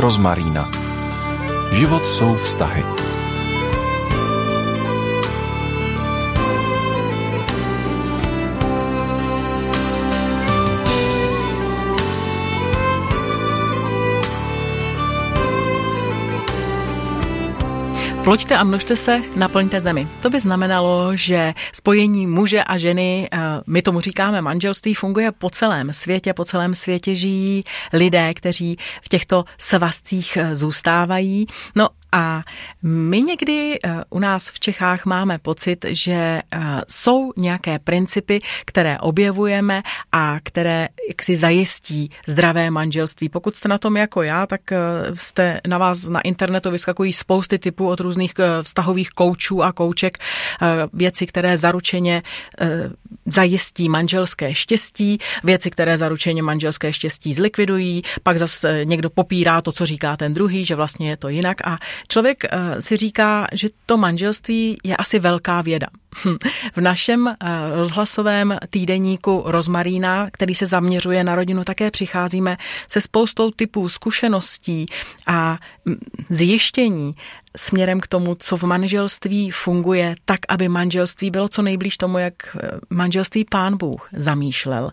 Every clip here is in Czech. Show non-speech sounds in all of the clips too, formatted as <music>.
rozmarína. Život jsou vztahy. Ploďte a množte se, naplňte zemi. To by znamenalo, že spojení muže a ženy, eh, my tomu říkáme manželství, funguje po celém světě, po celém světě žijí lidé, kteří v těchto svazcích eh, zůstávají. No a my někdy eh, u nás v Čechách máme pocit, že eh, jsou nějaké principy, které objevujeme a které si zajistí zdravé manželství. Pokud jste na tom jako já, tak eh, jste na vás na internetu vyskakují spousty typů od různých vztahových koučů a kouček, věci, které zaručeně zajistí manželské štěstí, věci, které zaručeně manželské štěstí zlikvidují, pak zase někdo popírá to, co říká ten druhý, že vlastně je to jinak a Člověk eh, si říká, že to manželství je asi velká věda. V našem eh, rozhlasovém týdeníku Rozmarína, který se zaměřuje na rodinu, také přicházíme se spoustou typů zkušeností a mm, zjištění směrem k tomu, co v manželství funguje, tak, aby manželství bylo co nejblíž tomu, jak eh, manželství pán Bůh zamýšlel.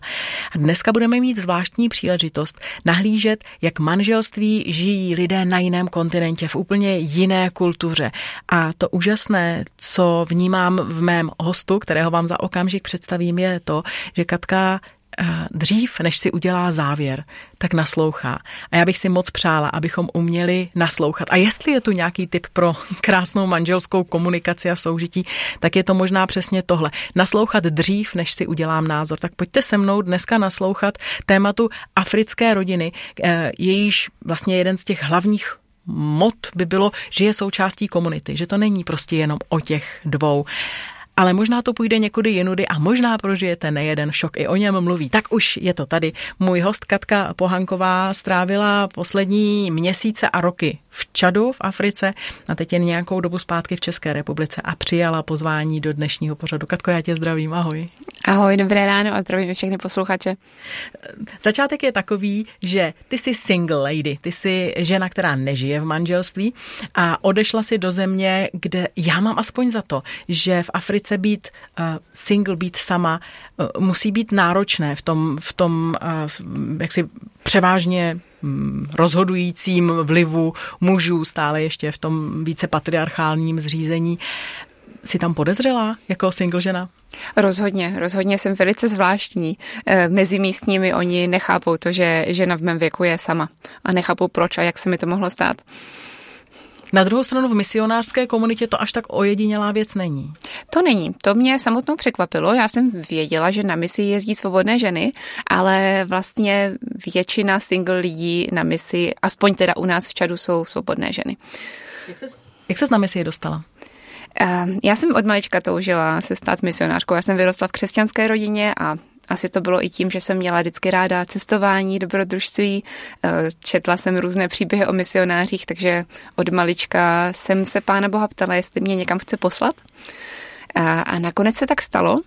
A dneska budeme mít zvláštní příležitost nahlížet, jak manželství žijí lidé na jiném kontinentě, v úplně jiné kultuře. A to úžasné, co vnímám v mém hostu, kterého vám za okamžik představím, je to, že Katka dřív, než si udělá závěr, tak naslouchá. A já bych si moc přála, abychom uměli naslouchat. A jestli je tu nějaký tip pro <laughs> krásnou manželskou komunikaci a soužití, tak je to možná přesně tohle. Naslouchat dřív, než si udělám názor. Tak pojďte se mnou dneska naslouchat tématu africké rodiny, eh, jejíž vlastně jeden z těch hlavních mod by bylo, že je součástí komunity, že to není prostě jenom o těch dvou ale možná to půjde někudy jinudy a možná prožijete nejeden šok. I o něm mluví. Tak už je to tady. Můj host Katka Pohanková strávila poslední měsíce a roky v Čadu v Africe a teď jen nějakou dobu zpátky v České republice a přijala pozvání do dnešního pořadu. Katko, já tě zdravím, ahoj. Ahoj, dobré ráno a zdravím všechny posluchače. Začátek je takový, že ty jsi single lady, ty jsi žena, která nežije v manželství a odešla si do země, kde já mám aspoň za to, že v Africe být uh, single, být sama, uh, musí být náročné v tom, v tom jak si převážně hm, rozhodujícím vlivu mužů stále ještě v tom více patriarchálním zřízení. Jsi tam podezřelá jako single žena? Rozhodně, rozhodně jsem velice zvláštní. E, mezi místními oni nechápou to, že žena v mém věku je sama a nechápou proč a jak se mi to mohlo stát. Na druhou stranu v misionářské komunitě to až tak ojedinělá věc není. To není. To mě samotnou překvapilo. Já jsem věděla, že na misi jezdí svobodné ženy, ale vlastně většina single lidí na misi, aspoň teda u nás v Čadu, jsou svobodné ženy. Jak se, jak ses na misi dostala? Ehm, já jsem od malička toužila se stát misionářkou. Já jsem vyrostla v křesťanské rodině a asi to bylo i tím, že jsem měla vždycky ráda cestování, dobrodružství, ehm, četla jsem různé příběhy o misionářích, takže od malička jsem se Pána Boha ptala, jestli mě někam chce poslat. A nakonec se tak stalo.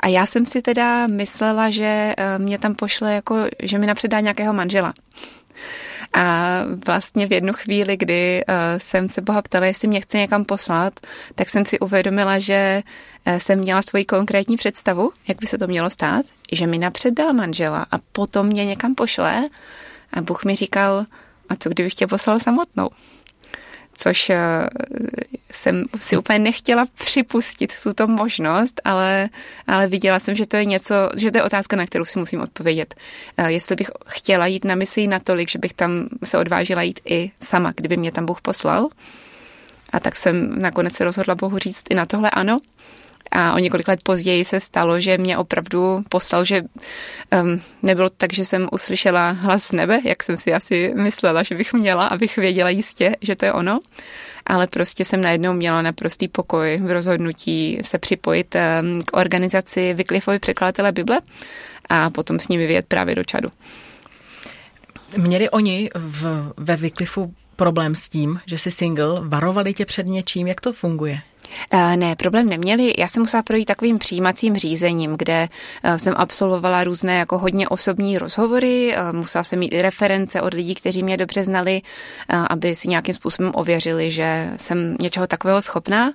A já jsem si teda myslela, že ehm, mě tam pošle jako, že mi napředá nějakého manžela. A vlastně v jednu chvíli, kdy uh, jsem se Boha ptala, jestli mě chce někam poslat, tak jsem si uvědomila, že uh, jsem měla svoji konkrétní představu, jak by se to mělo stát, že mi napřed dá manžela a potom mě někam pošle. A Bůh mi říkal, a co kdybych tě poslal samotnou? což eh, jsem si úplně nechtěla připustit tuto možnost, ale, ale viděla jsem, že to je něco, že to je otázka, na kterou si musím odpovědět. Eh, jestli bych chtěla jít na misi natolik, že bych tam se odvážila jít i sama, kdyby mě tam Bůh poslal. A tak jsem nakonec se rozhodla Bohu říct i na tohle ano. A o několik let později se stalo, že mě opravdu poslal, že um, nebylo tak, že jsem uslyšela hlas z nebe, jak jsem si asi myslela, že bych měla, abych věděla jistě, že to je ono. Ale prostě jsem najednou měla naprostý pokoj v rozhodnutí se připojit um, k organizaci Wycliffeovi překladatele Bible a potom s nimi vyjet právě do Čadu. Měli oni v, ve Wycliffu problém s tím, že jsi single? Varovali tě před něčím? Jak to funguje? Eh, ne, problém neměli. Já jsem musela projít takovým přijímacím řízením, kde eh, jsem absolvovala různé jako hodně osobní rozhovory, eh, musela jsem mít i reference od lidí, kteří mě dobře znali, aby si nějakým způsobem ověřili, že jsem něčeho takového schopná,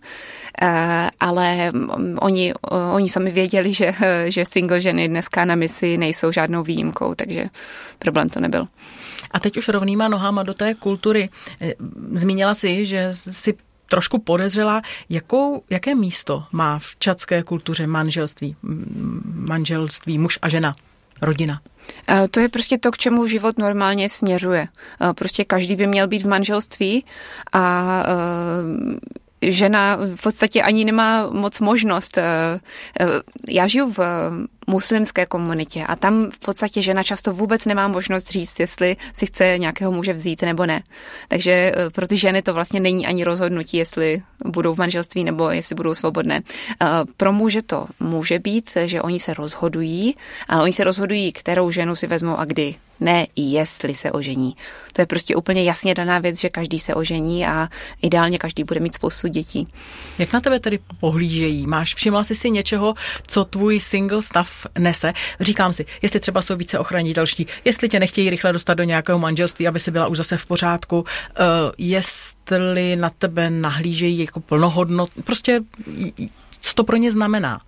ale mm, oni, oni sami věděli, <laughs> že, že single ženy dneska na misi nejsou žádnou výjimkou, takže problém to nebyl. A teď už rovnýma nohama do té kultury. Zmínila si, že si trošku podezřela, jakou, jaké místo má v čatské kultuře manželství, manželství muž a žena, rodina? To je prostě to, k čemu život normálně směřuje. Prostě každý by měl být v manželství a žena v podstatě ani nemá moc možnost. Já žiju v muslimské komunitě a tam v podstatě žena často vůbec nemá možnost říct, jestli si chce nějakého muže vzít nebo ne. Takže eh, pro ty ženy to vlastně není ani rozhodnutí, jestli budou v manželství nebo jestli budou svobodné. Eh, pro muže to může být, že oni se rozhodují, ale oni se rozhodují, kterou ženu si vezmou a kdy. Ne jestli se ožení. To je prostě úplně jasně daná věc, že každý se ožení a ideálně každý bude mít spoustu dětí. Jak na tebe tedy pohlížejí? Máš, všimla jsi si něčeho, co tvůj single stav nese. Říkám si, jestli třeba jsou více ochranitelští, jestli tě nechtějí rychle dostat do nějakého manželství, aby si byla už zase v pořádku, uh, jestli na tebe nahlížejí jako plnohodnot, prostě co to pro ně znamená.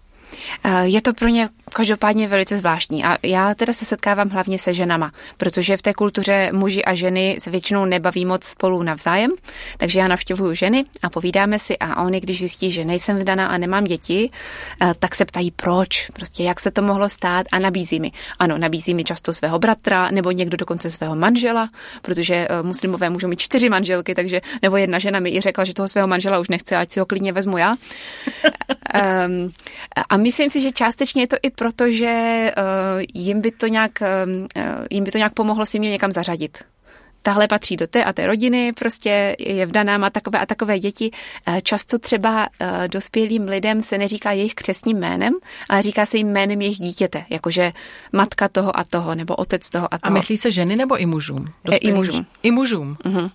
Eh, je to pro ně každopádně velice zvláštní a já teda se setkávám hlavně se ženama, protože v té kultuře muži a ženy se většinou nebaví moc spolu navzájem, takže já navštěvuju ženy a povídáme si a oni, když zjistí, že nejsem vdaná a nemám děti, eh, tak se ptají proč, prostě jak se to mohlo stát a nabízí mi. Ano, nabízí mi často svého bratra nebo někdo dokonce svého manžela, protože eh, muslimové můžou mít čtyři manželky, takže nebo jedna žena mi i řekla, že toho svého manžela už nechce, ať si ho klidně vezmu já. um, <laughs> a myslím si, že částečně je to i proto, že uh, jim, by to nějak, uh, jim by to nějak pomohlo si mě někam zařadit tahle patří do té a té rodiny, prostě je vdaná, má takové a takové děti. Často třeba dospělým lidem se neříká jejich křesním jménem, ale říká se jim jménem jejich dítěte, jakože matka toho a toho, nebo otec toho a toho. A myslí se ženy nebo i mužům? Dospělým? I mužům. I mužům. Uh-huh.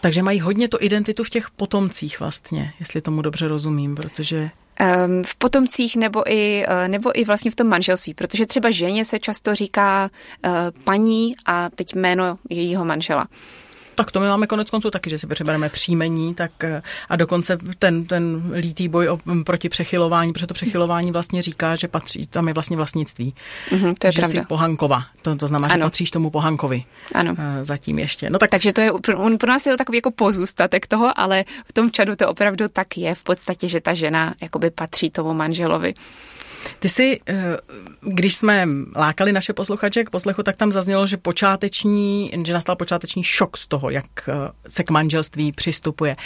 Takže mají hodně to identitu v těch potomcích vlastně, jestli tomu dobře rozumím, protože... V potomcích nebo i, uh, nebo i vlastně v tom manželství, protože třeba ženě se často říká uh, paní a teď jméno jejího manžela. Tak to my máme konec konců taky, že si přebereme příjmení, tak eh, a dokonce ten, ten lítý boj o, proti přechylování, protože to přechylování vlastně říká, že patří, tam je vlastně vlastnictví. Mm-hmm, to je že pravda. Jsi pohankova, to, to znamená, ano. že patříš tomu pohankovi. Ano. Eh, zatím ještě. No tak... Takže to je, pro, pro nás je to takový jako pozůstatek toho, ale v tom čadu to opravdu tak je v podstatě, že ta žena jakoby patří tomu manželovi. Ty si, eh, když jsme lákali naše posluchače k poslechu, tak tam zaznělo, že počáteční, že nastal počáteční šok z toho, jak eh, se k manželství přistupuje.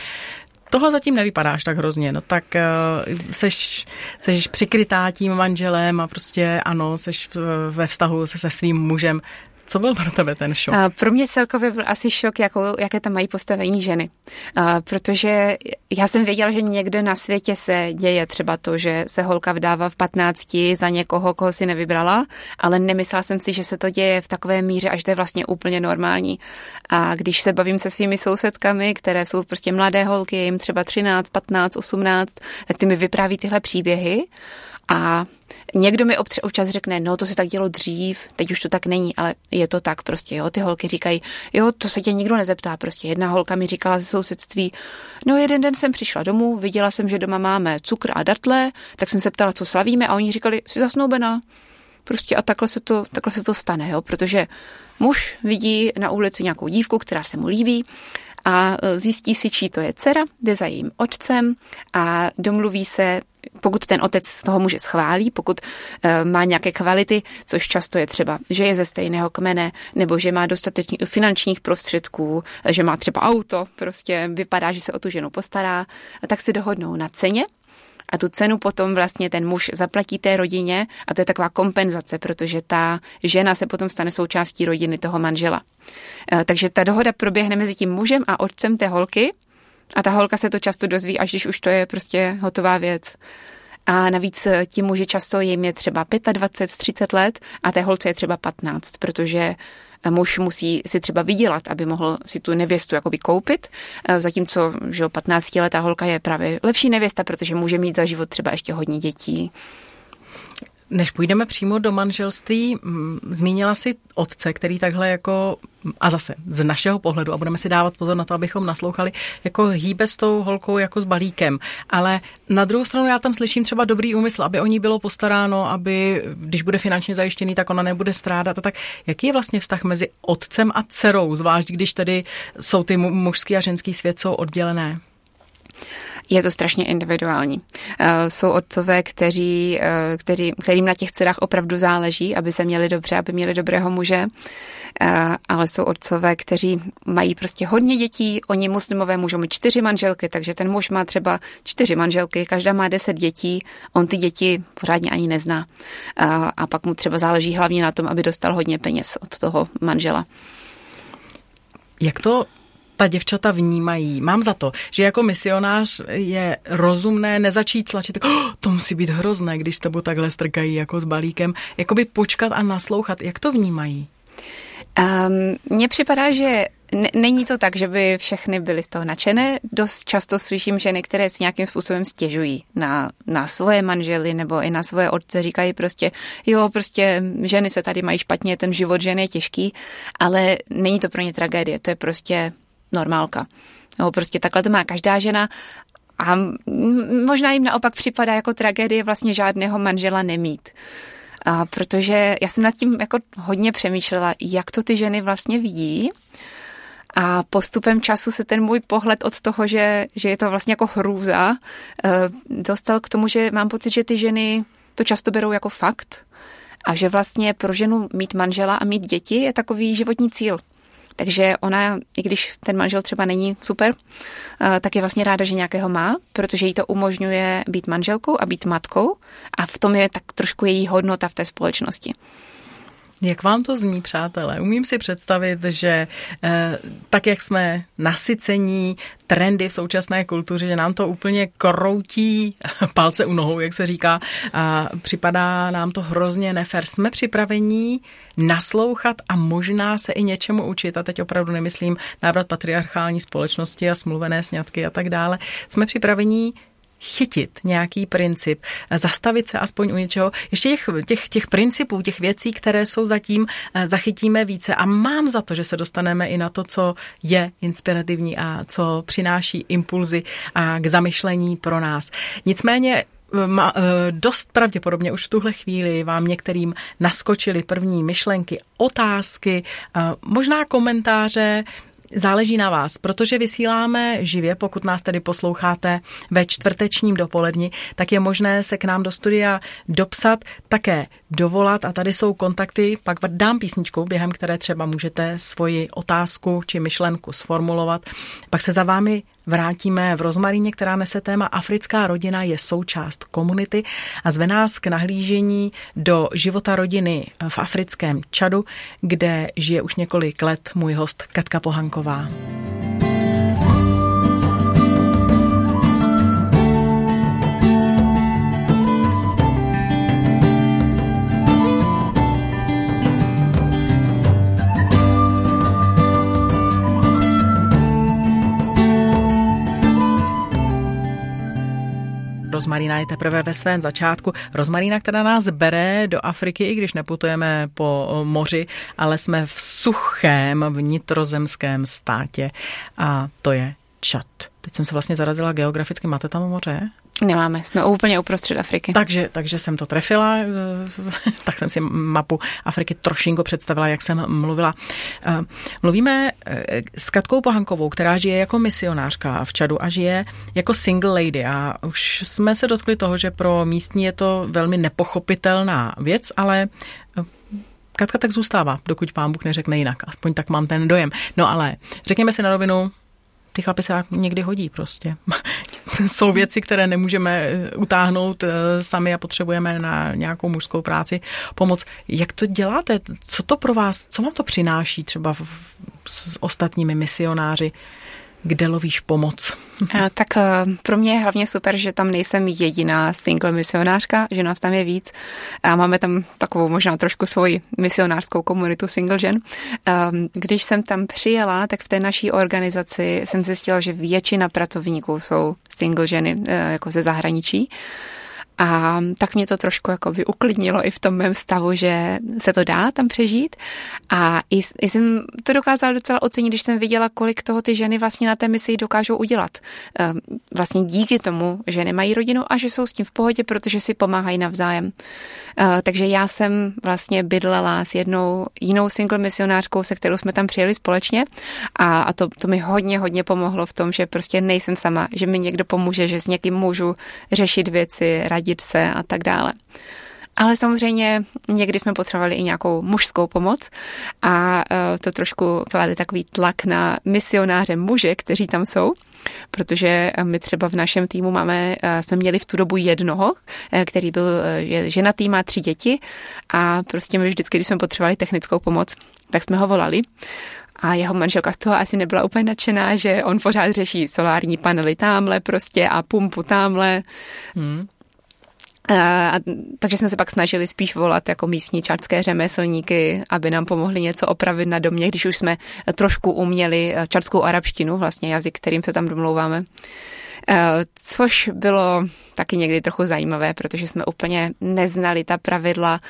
Tohle zatím nevypadá až tak hrozně, no tak uh, seš, seš přikrytá tím manželem a prostě ano, seš ve vztahu se, se svým mužem. Co byl pro tebe ten šok? Pro mě celkově byl asi šok, jako, jaké tam mají postavení ženy. Protože já jsem věděla, že někde na světě se děje třeba to, že se holka vdává v 15 za někoho, koho si nevybrala, ale nemyslela jsem si, že se to děje v takové míře, až to je vlastně úplně normální. A když se bavím se svými sousedkami, které jsou prostě mladé holky, jim třeba 13, 15, 18, tak ty mi vypráví tyhle příběhy a někdo mi občas řekne, no to se tak dělo dřív, teď už to tak není, ale je to tak prostě, jo. Ty holky říkají, jo, to se tě nikdo nezeptá, prostě. Jedna holka mi říkala ze sousedství, no jeden den jsem přišla domů, viděla jsem, že doma máme cukr a datle, tak jsem se ptala, co slavíme a oni říkali, jsi zasnoubená. Prostě a takhle se to, takhle se to stane, jo, protože muž vidí na ulici nějakou dívku, která se mu líbí, a e, zjistí si, čí to je dcera, jde za jejím otcem a domluví se, pokud ten otec toho muže schválí, pokud e, má nějaké kvality, což často je třeba, že je ze stejného kmene, nebo že má dostatek finančních prostředků, že má třeba auto, prostě vypadá, že se o tu ženu postará, tak si dohodnou na ceně a tu cenu potom vlastně ten muž zaplatí té rodině a to je taková kompenzace, protože ta žena se potom stane součástí rodiny toho manžela. E, takže ta dohoda proběhne mezi tím mužem a otcem té holky a ta holka se to často dozví, až když už to je prostě hotová věc. A navíc e, ti muži často jim je třeba 25, 30 let a té holce je třeba 15, protože muž musí si třeba vydělat, aby mohl si tu nevěstu jakoby koupit, zatímco že 15-letá holka je právě lepší nevěsta, protože může mít za život třeba ještě hodně dětí. Než půjdeme přímo do manželství, zmínila si otce, který takhle jako, a zase z našeho pohledu, a budeme si dávat pozor na to, abychom naslouchali, jako hýbe s tou holkou jako s balíkem. Ale na druhou stranu já tam slyším třeba dobrý úmysl, aby o ní bylo postaráno, aby, když bude finančně zajištěný, tak ona nebude strádat. A tak jaký je vlastně vztah mezi otcem a dcerou, zvlášť když tedy jsou ty mužský a ženský svět jsou oddělené? Je to strašně individuální. Eh, jsou otcové, kteří, eh, který, kterým na těch dcerách opravdu záleží, aby se měli dobře, aby měli dobrého muže, eh, ale jsou otcové, kteří mají prostě hodně dětí, oni muslimové můžou mít čtyři manželky, takže ten muž má třeba čtyři manželky, každá má deset dětí, on ty děti pořádně ani nezná. A pak mu třeba záleží hlavně na tom, aby dostal hodně peněz od toho manžela. Jak to ta děvčata vnímají. Mám za to, že jako misionář je rozumné nezačít tlačit, oh, to musí být hrozné, když s tebou takhle strkají jako s balíkem, jakoby počkat a naslouchat. Jak to vnímají? Um, připadá, že není to tak, že by všechny byly z toho nadšené. Dost často slyším ženy, které si nějakým způsobem stěžují na, na svoje manžely nebo i na svoje otce. Říkají prostě, jo, prostě ženy se tady mají špatně, ten život ženy je těžký, ale není to pro ně tragédie, to je prostě normálka. Jo, prostě takhle to má každá žena a možná jim naopak připadá jako tragédie vlastně žádného manžela nemít. A protože já jsem nad tím jako hodně přemýšlela, jak to ty ženy vlastně vidí. A postupem času se ten můj pohled od toho, že, že je to vlastně jako hrůza, eh, dostal k tomu, že mám pocit, že ty ženy to často berou jako fakt a že vlastně pro ženu mít manžela a mít děti je takový životní cíl. Takže ona, i když ten manžel třeba není super, eh, tak je vlastně ráda, že nějakého má, protože jí to umožňuje být manželkou a být matkou a v tom je tak trošku její hodnota v té společnosti. Jak vám to zní, přátelé? Umím si představit, že eh, tak, jak jsme nasycení trendy v současné kultuře, že nám to úplně kroutí palce u nohou, jak se říká, a připadá nám to hrozně nefer. Jsme připravení naslouchat a možná se i něčemu učit, a teď opravdu nemyslím návrat patriarchální společnosti a smluvené sňatky a tak dále. Jsme připravení chytit nějaký princip, zastavit se aspoň u něčeho. Ještě těch, těch, těch principů, těch věcí, které jsou zatím, eh, zachytíme více. A mám za to, že se dostaneme i na to, co je inspirativní a co přináší impulzy a k zamyšlení pro nás. Nicméně eh, Ma, eh, dost pravděpodobně už v tuhle chvíli vám některým naskočily první myšlenky, otázky, možná komentáře, Záleží na vás, protože vysíláme živě, pokud nás tedy posloucháte ve čtvrtečním dopoledni, tak je možné se k nám do studia dopsat, také dovolat a tady jsou kontakty, pak dám písničku, během které třeba můžete svoji otázku či myšlenku sformulovat, pak se za vámi vrátíme v Rozmaríně, která nese téma Africká rodina je součást komunity a zve nás k nahlížení do života rodiny v africkém Čadu, kde žije už několik let můj host Katka Pohanková. Rozmarína je teprve ve svém začátku. Rozmarína, která nás bere do Afriky, i když neputujeme po moři, ale jsme v suchém vnitrozemském státě a to je Čad. Teď jsem se vlastně zarazila geograficky. Máte tam moře? Nemáme, jsme úplně uprostřed Afriky. Takže, takže jsem to trefila, eh, <laughs> tak jsem si mapu Afriky trošinko představila, jak jsem mluvila. Eh, mluvíme eh, s Katkou Pohankovou, která žije jako misionářka v Čadu a žije jako single lady a už jsme se dotkli toho, že pro místní je to velmi nepochopitelná věc, ale Katka tak zůstává, dokud pán Bůh neřekne jinak. Aspoň tak mám ten dojem. No ale řekněme si na rovinu, ty chlapy se někdy hodí prostě. <laughs> Jsou věci, které nemůžeme eh, utáhnout eh, sami a potřebujeme na nějakou mužskou práci pomoc. Jak to děláte? Co to pro vás, co vám to přináší třeba v, s ostatními misionáři? Kde lovíš pomoc? A, tak eh, pro mě je hlavně super, že tam nejsem jediná single misionářka, že nás tam je víc a máme tam takovou možná trošku svoji misionářskou komunitu single žen. Ehm, když jsem tam přijela, tak v té naší organizaci jsem zjistila, že většina pracovníků jsou single ženy eh, jako ze zahraničí. A tak mě to trošku jako by uklidnilo i v tom mém stavu, že se to dá tam přežít. A i, i jsem to dokázala docela ocenit, když jsem viděla, kolik toho ty ženy vlastně na té misi dokážou udělat. Ehm, vlastně díky tomu, že nemají rodinu a že jsou s tím v pohodě, protože si pomáhají navzájem. Ehm, takže já jsem vlastně bydlela s jednou jinou single misionářkou, se kterou jsme tam přijeli společně a, a to, to mi hodně, hodně pomohlo v tom, že prostě nejsem sama, že mi někdo pomůže, že s někým můžu řešit věci, radit radit se a tak dále. Ale samozřejmě někdy jsme potřebovali i nějakou mužskou pomoc a e, to trošku klade takový tlak na misionáře muže, kteří tam jsou, protože my třeba v našem týmu máme, e, jsme měli v tu dobu jednoho, e, který byl ženatý, má tři děti a prostě my vždycky, když jsme potřebovali technickou pomoc, tak jsme ho volali a jeho manželka z toho asi nebyla úplně nadšená, že on pořád řeší solární panely tamhle prostě a pumpu tamhle. Hmm. A, takže jsme se pak snažili spíš volat jako místní čartské řemeslníky, aby nám pomohli něco opravit na domě, když už jsme trošku uměli čarskou arabštinu, vlastně jazyk, kterým se tam domlouváme. Eh, což bylo taky někdy trochu zajímavé, protože jsme úplně neznali ta pravidla,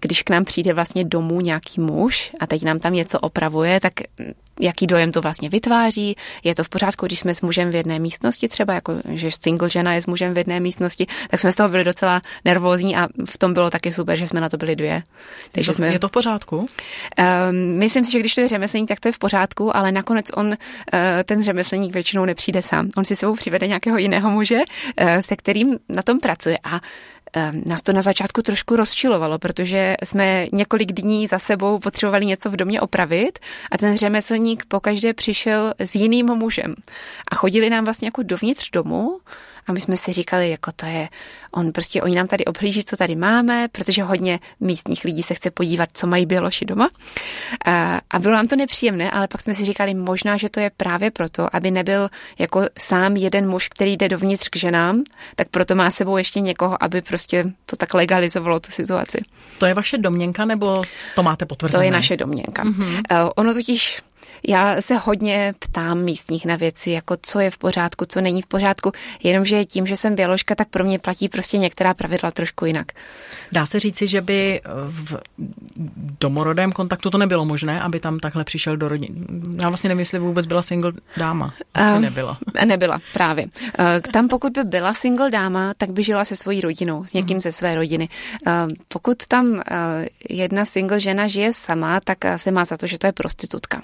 když k nám přijde vlastně domů nějaký muž a teď nám tam něco opravuje, tak jaký dojem to vlastně vytváří, je to v pořádku, když jsme s mužem v jedné místnosti, třeba jako, že single žena je s mužem v jedné místnosti, tak jsme z toho byli docela nervózní a v tom bylo taky super, že jsme na to byli dvě. Takže je, to, jsme, je to v pořádku? Um, myslím si, že když to je řemeslník, tak to je v pořádku, ale nakonec on, uh, ten řemeslník většinou nepřijde sám. On si sebou přivede nějakého jiného muže, uh, se kterým na tom pracuje a nás to na začátku trošku rozčilovalo, protože jsme několik dní za sebou potřebovali něco v domě opravit a ten řemeslník pokaždé přišel s jiným mužem. A chodili nám vlastně jako dovnitř domu a my jsme si říkali, jako to je, on prostě, oni nám tady obhlíží, co tady máme, protože hodně místních lidí se chce podívat, co mají běloši doma. A, a bylo nám to nepříjemné, ale pak jsme si říkali, možná, že to je právě proto, aby nebyl jako sám jeden muž, který jde dovnitř k ženám, tak proto má sebou ještě někoho, aby prostě to tak legalizovalo tu situaci. To je vaše domněnka, nebo to máte potvrzené? To je naše domněnka. Mm-hmm. Uh, ono totiž já se hodně ptám místních na věci, jako co je v pořádku, co není v pořádku, jenomže tím, že jsem běložka, tak pro mě platí prostě některá pravidla trošku jinak. Dá se říci, že by v domorodém kontaktu to nebylo možné, aby tam takhle přišel do rodiny. Já vlastně nevím, jestli vůbec byla single dáma. Uh, nebyla. Nebyla, právě. Uh, tam pokud by byla single dáma, tak by žila se svojí rodinou, s někým uh-huh. ze své rodiny. Uh, pokud tam uh, jedna single žena žije sama, tak se má za to, že to je prostitutka.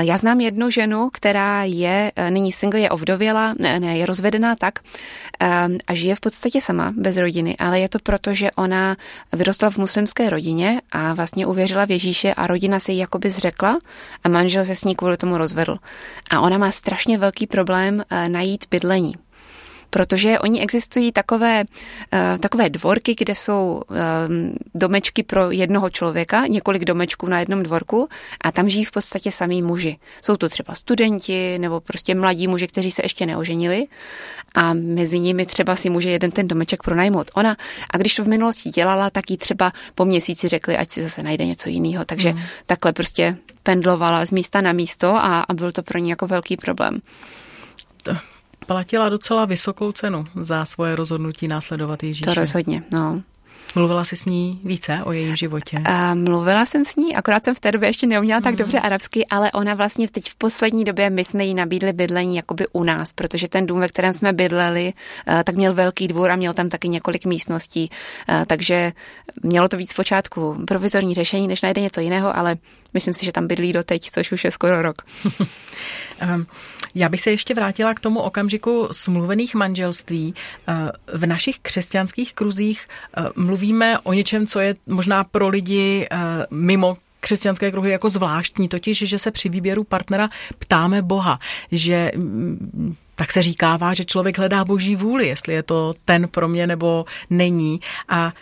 Já znám jednu ženu, která je e, nyní single, je ovdověla, ne, ne, je rozvedená tak e, a žije v podstatě sama, bez rodiny, ale je to proto, že ona vyrostla v muslimské rodině a vlastně uvěřila v Ježíše a rodina se jí jakoby zřekla a manžel se s ní kvůli tomu rozvedl. A ona má strašně velký problém e, najít bydlení protože oni existují takové, uh, takové dvorky, kde jsou uh, domečky pro jednoho člověka, několik domečků na jednom dvorku a tam žijí v podstatě samý muži. Jsou to třeba studenti nebo prostě mladí muži, kteří se ještě neoženili a mezi nimi třeba si může jeden ten domeček pronajmout ona. A když to v minulosti dělala, tak jí třeba po měsíci řekli, ať si zase najde něco jiného. Takže mm. takhle prostě pendlovala z místa na místo a, a byl to pro ní jako velký problém platila docela vysokou cenu za svoje rozhodnutí následovat Ježíše. To rozhodně, no. Mluvila jsi s ní více o jejím životě? A mluvila jsem s ní, akorát jsem v té době ještě neuměla tak mm. dobře arabsky, ale ona vlastně teď v poslední době, my jsme jí nabídli bydlení jakoby u nás, protože ten dům, ve kterém jsme bydleli, eh, tak měl velký dvůr a měl tam taky několik místností, eh, takže mělo to být zpočátku provizorní řešení, než najde něco jiného, ale myslím si, že tam bydlí doteď, což už je skoro rok. <laughs> Ehm, já bych se ještě vrátila k tomu okamžiku smluvených manželství. Eh, v našich křesťanských kruzích eh, mluvíme o něčem, co je možná pro lidi mimo křesťanské kruhy jako zvláštní, totiž, že se při výběru partnera ptáme Boha, že mm, tak se říkává, že člověk hledá boží vůli, jestli je to ten pro mě nebo není. A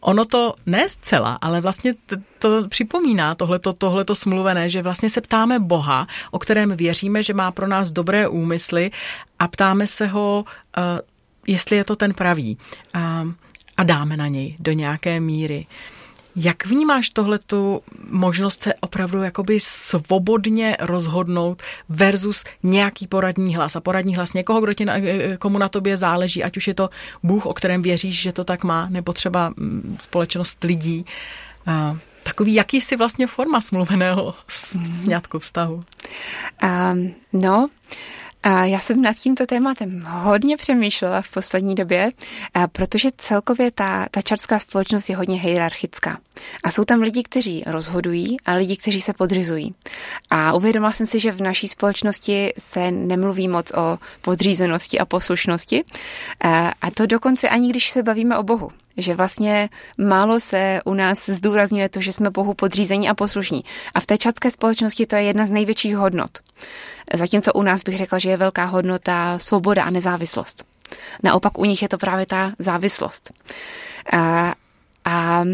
ono to ne zcela, ale vlastně to připomíná tohleto, tohleto smluvené, že vlastně se ptáme Boha, o kterém věříme, že má pro nás dobré úmysly a ptáme se ho, uh, jestli je to ten pravý. A, a dáme na něj do nějaké míry. Jak vnímáš tohle tu možnost se opravdu jakoby svobodně rozhodnout versus nějaký poradní hlas a poradní hlas někoho, kdo ti na, komu na tobě záleží, ať už je to Bůh, o kterém věříš, že to tak má, nebo třeba mm, společnost lidí. Takový jakýsi vlastně forma smluveného mhm. sňatku vztahu? Um, no, a já jsem nad tímto tématem hodně přemýšlela v poslední době, protože celkově ta, ta čarská společnost je hodně hierarchická. A jsou tam lidi, kteří rozhodují a lidi, kteří se podřizují. A uvědomila jsem si, že v naší společnosti se nemluví moc o podřízenosti a poslušnosti. A to dokonce ani když se bavíme o Bohu že vlastně málo se u nás zdůrazňuje to, že jsme Bohu podřízení a poslušní. A v té čatské společnosti to je jedna z největších hodnot. Zatímco u nás bych řekla, že je velká hodnota svoboda a nezávislost. Naopak u nich je to právě ta závislost. A, a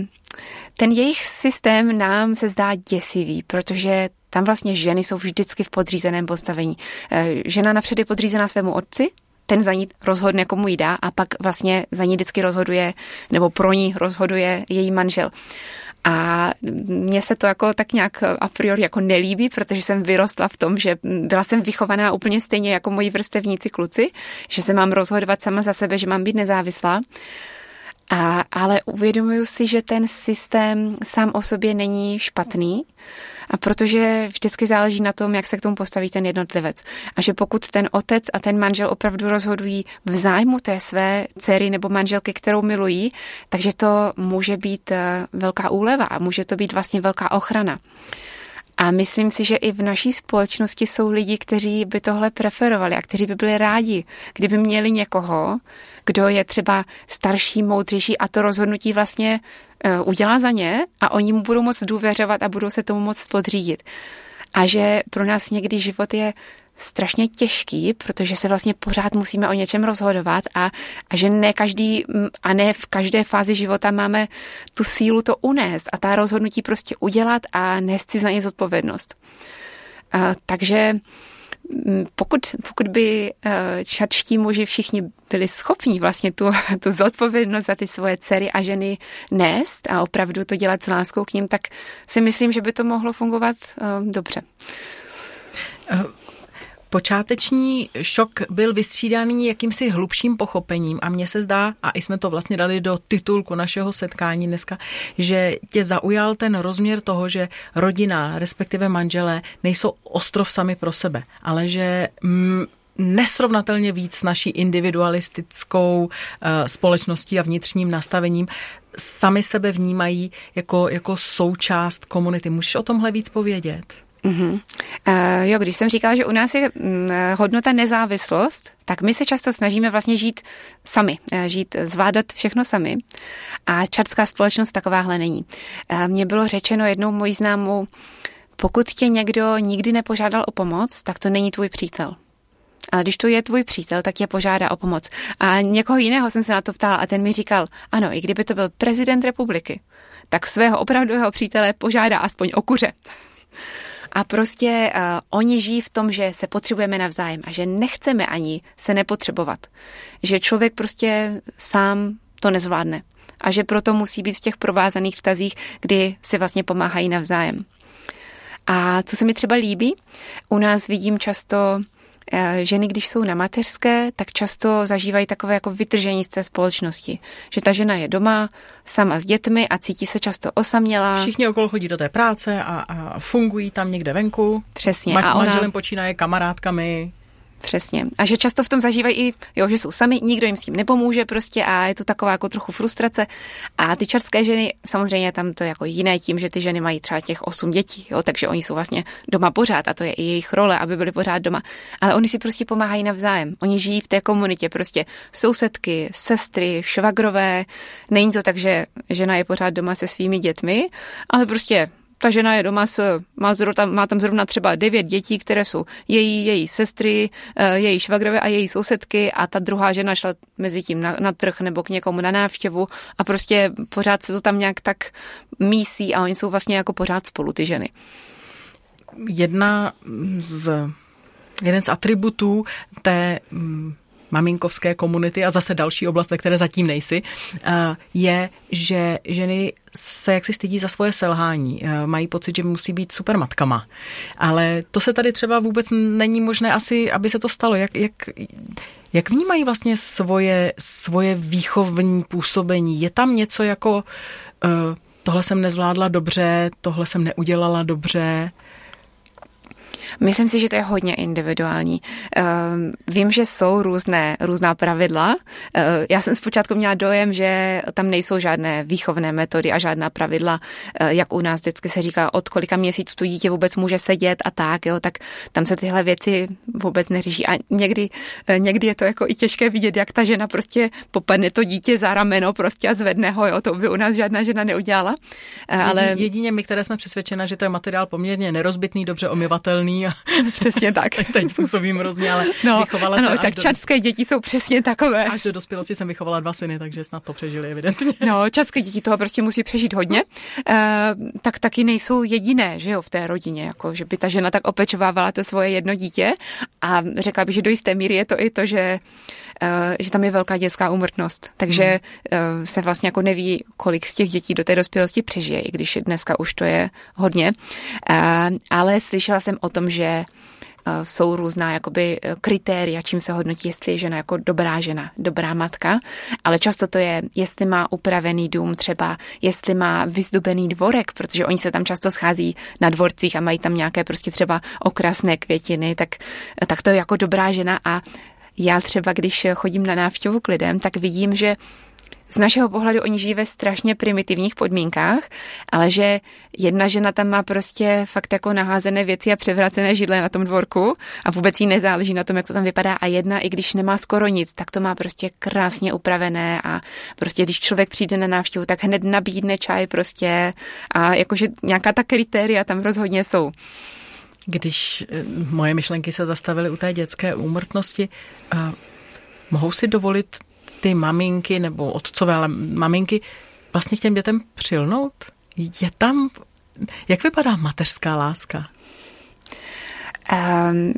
ten jejich systém nám se zdá děsivý, protože tam vlastně ženy jsou vždycky v podřízeném postavení. E, žena napřed je podřízená svému otci, ten za ní rozhodne, komu jí dá a pak vlastně za ní vždycky rozhoduje, nebo pro ní rozhoduje její manžel. A mně se to jako tak nějak a priori jako nelíbí, protože jsem vyrostla v tom, že byla jsem vychovaná úplně stejně jako moji vrstevníci kluci, že se mám rozhodovat sama za sebe, že mám být nezávislá. A, ale uvědomuju si, že ten systém sám o sobě není špatný, a protože vždycky záleží na tom, jak se k tomu postaví ten jednotlivec. A že pokud ten otec a ten manžel opravdu rozhodují v zájmu té své dcery nebo manželky, kterou milují, takže to může být eh, velká úleva a může to být vlastně velká ochrana. A myslím si, že i v naší společnosti jsou lidi, kteří by tohle preferovali a kteří by byli rádi, kdyby měli někoho, kdo je třeba starší, moudřejší a to rozhodnutí vlastně uh, udělá za ně a oni mu budou moc důvěřovat a budou se tomu moc podřídit. A že pro nás někdy život je strašně těžký, protože se vlastně pořád musíme o něčem rozhodovat a, a že ne každý a ne v každé fázi života máme tu sílu to unést a ta rozhodnutí prostě udělat a nést si za ně zodpovědnost. A, takže pokud, pokud by e, čačtí muži všichni byli schopni vlastně tu, <laughs> tu zodpovědnost za ty svoje dcery a ženy nést a opravdu to dělat s láskou k ním, tak si myslím, že by to mohlo fungovat uh, dobře. Počáteční šok byl vystřídaný jakýmsi hlubším pochopením a mně se zdá, a i jsme to vlastně dali do titulku našeho setkání dneska, že tě zaujal ten rozměr toho, že rodina, respektive manželé, nejsou ostrov sami pro sebe, ale že mm, nesrovnatelně víc naší individualistickou uh, společností a vnitřním nastavením sami sebe vnímají jako, jako součást komunity. Můžeš o tomhle víc povědět? Mm-hmm. Uh, jo, když jsem říkala, že u nás je mm, hodnota nezávislost, tak my se často snažíme vlastně žít sami, uh, žít, zvládat všechno sami. A čarská společnost takováhle není. Uh, mně bylo řečeno jednou mojí známou, pokud tě někdo nikdy nepožádal o pomoc, tak to není tvůj přítel. Ale když to je tvůj přítel, tak tě požádá o pomoc. A někoho jiného jsem se na to ptala a ten mi říkal, ano, i kdyby to byl prezident republiky, tak svého opravdového přítele požádá aspoň o kuře. A prostě uh, oni žijí v tom, že se potřebujeme navzájem a že nechceme ani se nepotřebovat. Že člověk prostě sám to nezvládne. A že proto musí být v těch provázaných vztazích, kdy si vlastně pomáhají navzájem. A co se mi třeba líbí, u nás vidím často ženy, když jsou na mateřské, tak často zažívají takové jako vytržení z té společnosti. Že ta žena je doma sama s dětmi a cítí se často osamělá. Všichni okolo chodí do té práce a, a fungují tam někde venku. Přesně. Ma- a ona... Manželem počínaje kamarádkami. Přesně. A že často v tom zažívají i, jo, že jsou sami, nikdo jim s tím nepomůže prostě a je to taková jako trochu frustrace. A ty čarské ženy, samozřejmě tam to je jako jiné tím, že ty ženy mají třeba těch osm dětí, jo, takže oni jsou vlastně doma pořád a to je i jejich role, aby byly pořád doma. Ale oni si prostě pomáhají navzájem. Oni žijí v té komunitě, prostě sousedky, sestry, švagrové. Není to tak, že žena je pořád doma se svými dětmi, ale prostě ta žena je doma, s, má, zrovna, má tam zrovna třeba devět dětí, které jsou její, její sestry, eh, její švagrové a její sousedky a ta druhá žena šla mezi tím na, na trh nebo k někomu na návštěvu a prostě pořád se to tam nějak tak mísí a oni jsou vlastně jako pořád spolu ty ženy. Jedna z, jeden z atributů té mm, maminkovské komunity a zase další oblast, ve které zatím nejsi, eh, je, že ženy se jaksi stydí za svoje selhání. Eh, mají pocit, že musí být super matkama. Ale to se tady třeba vůbec není možné asi, aby se to stalo. Jak, jak, jak vnímají vlastně svoje, svoje výchovní působení? Je tam něco jako uh, tohle jsem nezvládla dobře, tohle jsem neudělala dobře? Myslím si, že to je hodně individuální. Ehm, vím, že jsou různé, různá pravidla. Ehm, já jsem zpočátku měla dojem, že tam nejsou žádné výchovné metody a žádná pravidla, ehm, jak u nás vždycky se říká, od kolika měsíců to dítě vůbec může sedět a tak, jo, tak tam se tyhle věci vůbec neříší. A někdy, někdy je to jako i těžké vidět, jak ta žena prostě popadne to dítě za rameno prostě a zvedne ho, jo, to by u nás žádná žena neudělala. Ale... Jedině my, které jsme přesvědčena, že to je materiál poměrně nerozbitný, dobře omyvatelný a <laughs> přesně tak. <laughs> Teď působím hrozně, ale no, vychovala ano, jsem tak čadské do... děti jsou přesně takové. Až do dospělosti jsem vychovala dva syny, takže snad to přežili evidentně. No, čadské děti toho prostě musí přežít hodně. Uh, tak taky nejsou jediné, že jo, v té rodině, jako že by ta žena tak opečovávala to svoje jedno dítě a řekla bych, že do jisté míry je to i to, že že tam je velká dětská úmrtnost, takže uh, se vlastně jako neví, kolik z těch dětí do té dospělosti přežije, i když dneska už to je hodně. Uh, ale slyšela jsem o tom, že eh, jsou různá jakoby eh, kritéria, čím se hodnotí, jestli je žena jako dobrá žena, dobrá matka, ale často to je, jestli má upravený dům třeba, jestli má vyzdobený dvorek, protože oni se tam často schází na dvorcích a mají tam nějaké prostě třeba okrasné květiny, tak, tak to je jako dobrá žena. A já třeba, když chodím na návštěvu k lidem, tak vidím, že z našeho pohledu oni žijí ve strašně primitivních podmínkách, ale že jedna žena tam má prostě fakt jako naházené věci a převracené židle na tom dvorku a vůbec jí nezáleží na tom, jak to tam vypadá a jedna, i když nemá skoro nic, tak to má prostě krásně upravené a prostě když člověk přijde na návštěvu, tak hned nabídne čaj prostě a jakože nějaká ta kritéria tam rozhodně jsou. Když eh, moje myšlenky se zastavily u té dětské úmrtnosti, mohou si dovolit ty maminky nebo otcové, ale maminky vlastně k těm dětem přilnout? Je tam, jak vypadá mateřská láska? Um,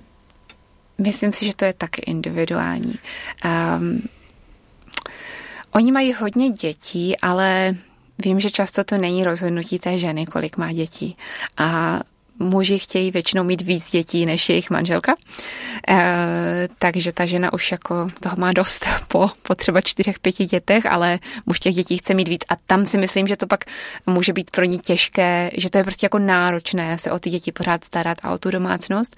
myslím si, že to je taky individuální. Um, oni mají hodně dětí, ale vím, že často to není rozhodnutí té ženy, kolik má dětí. A muži chtějí většinou mít víc dětí než jejich manželka, e, takže ta žena už jako toho má dost <laughs> po, po třeba čtyřech, pěti dětech, ale muž těch dětí chce mít víc a tam si myslím, že to pak může být pro ní těžké, že to je prostě jako náročné se o ty děti pořád starat a o tu domácnost.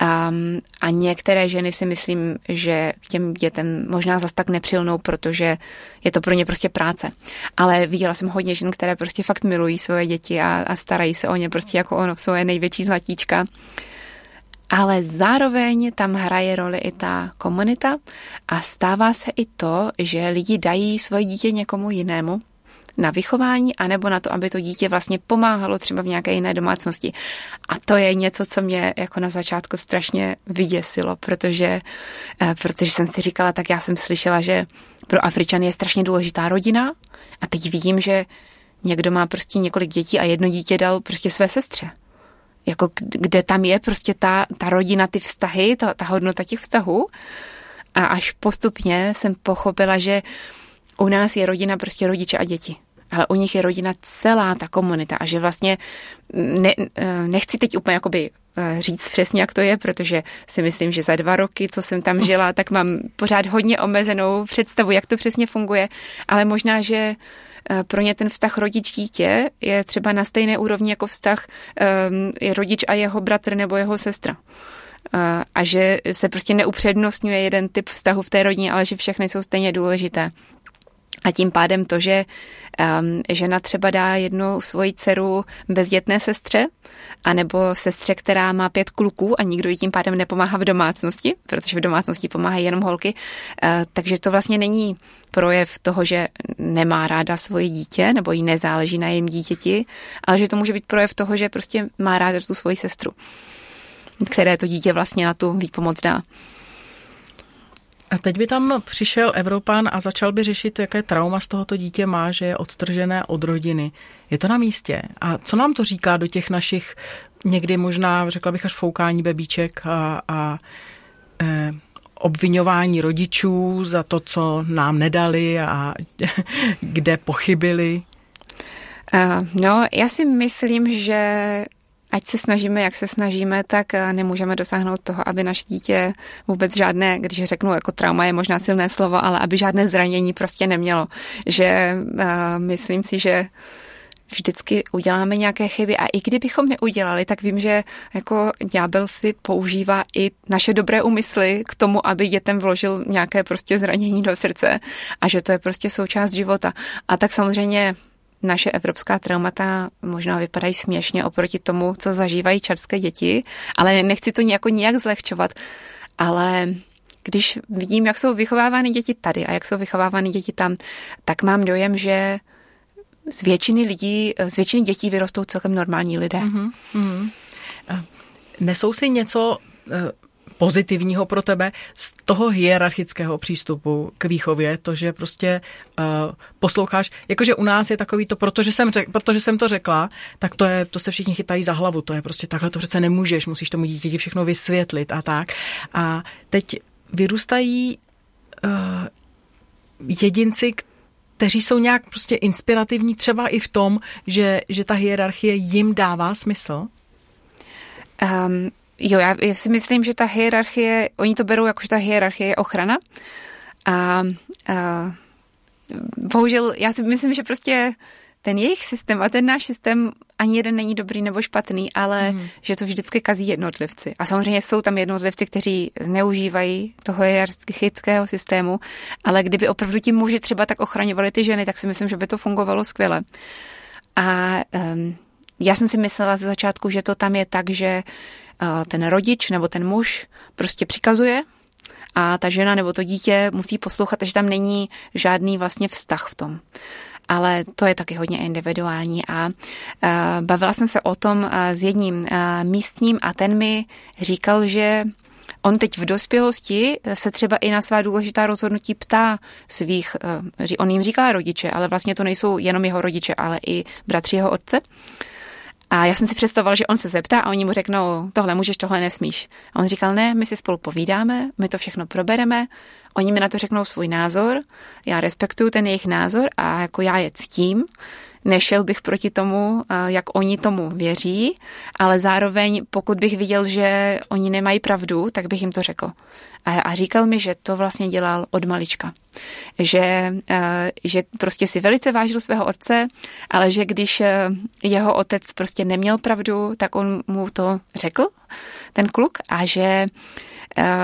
Um, a některé ženy si myslím, že k těm dětem možná zas tak nepřilnou, protože je to pro ně prostě práce. Ale viděla jsem hodně žen, které prostě fakt milují svoje děti a, a starají se o ně prostě jako ono svoje největší zlatíčka. Ale zároveň tam hraje roli i ta komunita a stává se i to, že lidi dají svoje dítě někomu jinému, na vychování, anebo na to, aby to dítě vlastně pomáhalo třeba v nějaké jiné domácnosti. A to je něco, co mě jako na začátku strašně vyděsilo, protože, eh, protože jsem si říkala, tak já jsem slyšela, že pro Afričany je strašně důležitá rodina a teď vidím, že někdo má prostě několik dětí a jedno dítě dal prostě své sestře. Jako kde tam je prostě ta, ta rodina, ty vztahy, ta, ta hodnota těch vztahů. A až postupně jsem pochopila, že u nás je rodina prostě rodiče a děti. Ale u nich je rodina celá ta komunita a že vlastně ne, eh, nechci teď úplně jakoby eh, říct přesně, jak to je, protože si myslím, že za dva roky, co jsem tam žila, tak mám pořád hodně omezenou představu, jak to přesně funguje, ale možná, že eh, pro ně ten vztah rodič-dítě je třeba na stejné úrovni jako vztah je rodič a jeho bratr nebo jeho sestra. A že se prostě neupřednostňuje jeden typ vztahu v té rodině, ale že všechny jsou stejně důležité. A tím pádem to, že um, žena třeba dá jednu svoji dceru bezdětné sestře, anebo sestře, která má pět kluků a nikdo jí tím pádem nepomáhá v domácnosti, protože v domácnosti pomáhají jenom holky, uh, takže to vlastně není projev toho, že nemá ráda svoje dítě nebo jí nezáleží na jejím dítěti, ale že to může být projev toho, že prostě má ráda tu svoji sestru, které to dítě vlastně na tu výpomoc dá. A teď by tam přišel Evropan a začal by řešit, jaké trauma z tohoto dítě má, že je odtržené od rodiny. Je to na místě. A co nám to říká do těch našich někdy možná, řekla bych, až foukání bebíček a, a e, obvinování rodičů za to, co nám nedali a <laughs> kde pochybili? Uh, no, já si myslím, že ať se snažíme, jak se snažíme, tak eh, nemůžeme dosáhnout toho, aby naše dítě vůbec žádné, když řeknu jako trauma je možná silné slovo, ale aby žádné zranění prostě nemělo. Že uh, myslím si, že vždycky uděláme nějaké chyby a i kdybychom neudělali, tak vím, že jako ďábel si používá i naše dobré úmysly k tomu, aby dětem vložil nějaké prostě zranění do srdce a že to je prostě součást života. A tak samozřejmě naše evropská traumata možná vypadají směšně oproti tomu, co zažívají čarské děti, ale nechci to nějak nějak zlehčovat, ale když vidím, jak jsou vychovávány děti tady a jak jsou vychovávány děti tam, tak mám dojem, že z většiny lidí, z většiny dětí vyrostou celkem normální lidé. Mm-hmm. Nesou si něco eh, pozitivního pro tebe z toho hierarchického přístupu k výchově, to, že prostě uh, posloucháš, jakože u nás je takový to, protože jsem, řek, protože jsem to řekla, tak to, je, to se všichni chytají za hlavu, to je prostě takhle to přece nemůžeš, musíš tomu dítěti všechno vysvětlit a tak. A teď vyrůstají uh, jedinci, kteří jsou nějak prostě inspirativní třeba i v tom, že, že ta hierarchie jim dává smysl? Um, Jo, já, já si myslím, že ta hierarchie, oni to berou jako, že ta hierarchie je ochrana. A, a bohužel, já si myslím, že prostě ten jejich systém a ten náš systém ani jeden není dobrý nebo špatný, ale mm. že to vždycky kazí jednotlivci. A samozřejmě jsou tam jednotlivci, kteří zneužívají toho hierarchického systému, ale kdyby opravdu ti muži třeba tak ochraňovali ty ženy, tak si myslím, že by to fungovalo skvěle. A um, já jsem si myslela ze začátku, že to tam je tak, že ten rodič nebo ten muž prostě přikazuje a ta žena nebo to dítě musí poslouchat, takže tam není žádný vlastně vztah v tom ale to je taky hodně individuální a bavila jsem se o tom s jedním místním a ten mi říkal, že On teď v dospělosti se třeba i na svá důležitá rozhodnutí ptá svých, on jim říká rodiče, ale vlastně to nejsou jenom jeho rodiče, ale i bratři jeho otce. A já jsem si představovala, že on se zeptá a oni mu řeknou, tohle můžeš, tohle nesmíš. A on říkal, ne, my si spolu povídáme, my to všechno probereme, oni mi na to řeknou svůj názor, já respektuju ten jejich názor a jako já je ctím, nešel bych proti tomu, jak oni tomu věří, ale zároveň pokud bych viděl, že oni nemají pravdu, tak bych jim to řekl. A, říkal mi, že to vlastně dělal od malička. Že, že prostě si velice vážil svého otce, ale že když jeho otec prostě neměl pravdu, tak on mu to řekl, ten kluk, a že